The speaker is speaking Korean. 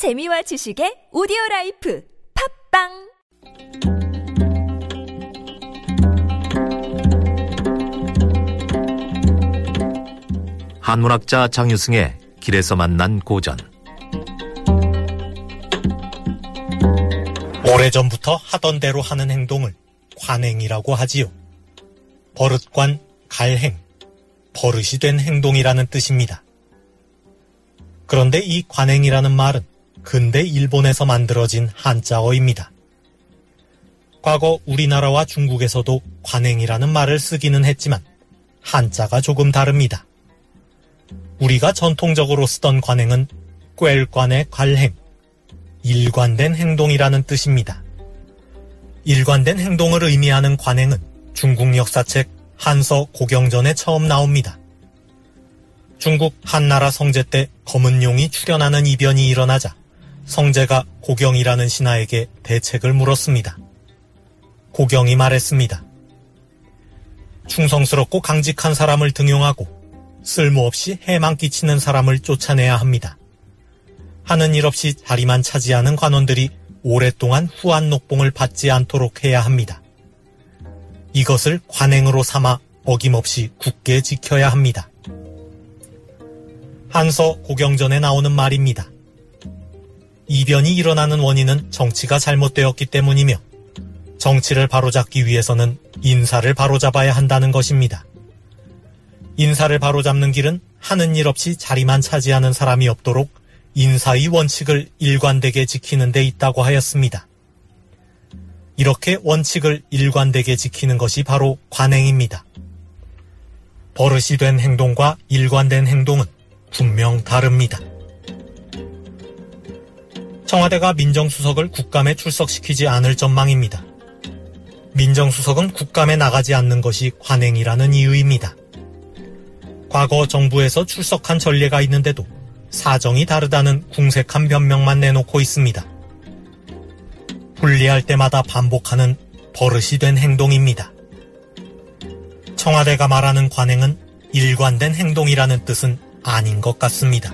재미와 지식의 오디오 life 팟빵 한문학자 장유승의 길에서 만난 고전 오래전부터 하던 대로 하는 행동을 관행이라고 하지요. 버릇 관, 갈 행, 버릇이 된 행동이라는 뜻입니다. 그런데 이 관행이라는 말은 근대 일본에서 만들어진 한자어입니다. 과거 우리나라와 중국에서도 관행이라는 말을 쓰기는 했지만 한자가 조금 다릅니다. 우리가 전통적으로 쓰던 관행은 꿰관의 관행, 일관된 행동이라는 뜻입니다. 일관된 행동을 의미하는 관행은 중국 역사책 한서 고경전에 처음 나옵니다. 중국 한나라 성제 때 검은 용이 출현하는 이변이 일어나자 성제가 고경이라는 신하에게 대책을 물었습니다. 고경이 말했습니다. 충성스럽고 강직한 사람을 등용하고 쓸모없이 해만 끼치는 사람을 쫓아내야 합니다. 하는 일 없이 자리만 차지하는 관원들이 오랫동안 후한 녹봉을 받지 않도록 해야 합니다. 이것을 관행으로 삼아 어김없이 굳게 지켜야 합니다. 한서 고경전에 나오는 말입니다. 이변이 일어나는 원인은 정치가 잘못되었기 때문이며 정치를 바로잡기 위해서는 인사를 바로잡아야 한다는 것입니다. 인사를 바로잡는 길은 하는 일 없이 자리만 차지하는 사람이 없도록 인사의 원칙을 일관되게 지키는 데 있다고 하였습니다. 이렇게 원칙을 일관되게 지키는 것이 바로 관행입니다. 버릇이 된 행동과 일관된 행동은 분명 다릅니다. 청와대가 민정수석을 국감에 출석시키지 않을 전망입니다. 민정수석은 국감에 나가지 않는 것이 관행이라는 이유입니다. 과거 정부에서 출석한 전례가 있는데도 사정이 다르다는 궁색한 변명만 내놓고 있습니다. 분리할 때마다 반복하는 버릇이 된 행동입니다. 청와대가 말하는 관행은 일관된 행동이라는 뜻은 아닌 것 같습니다.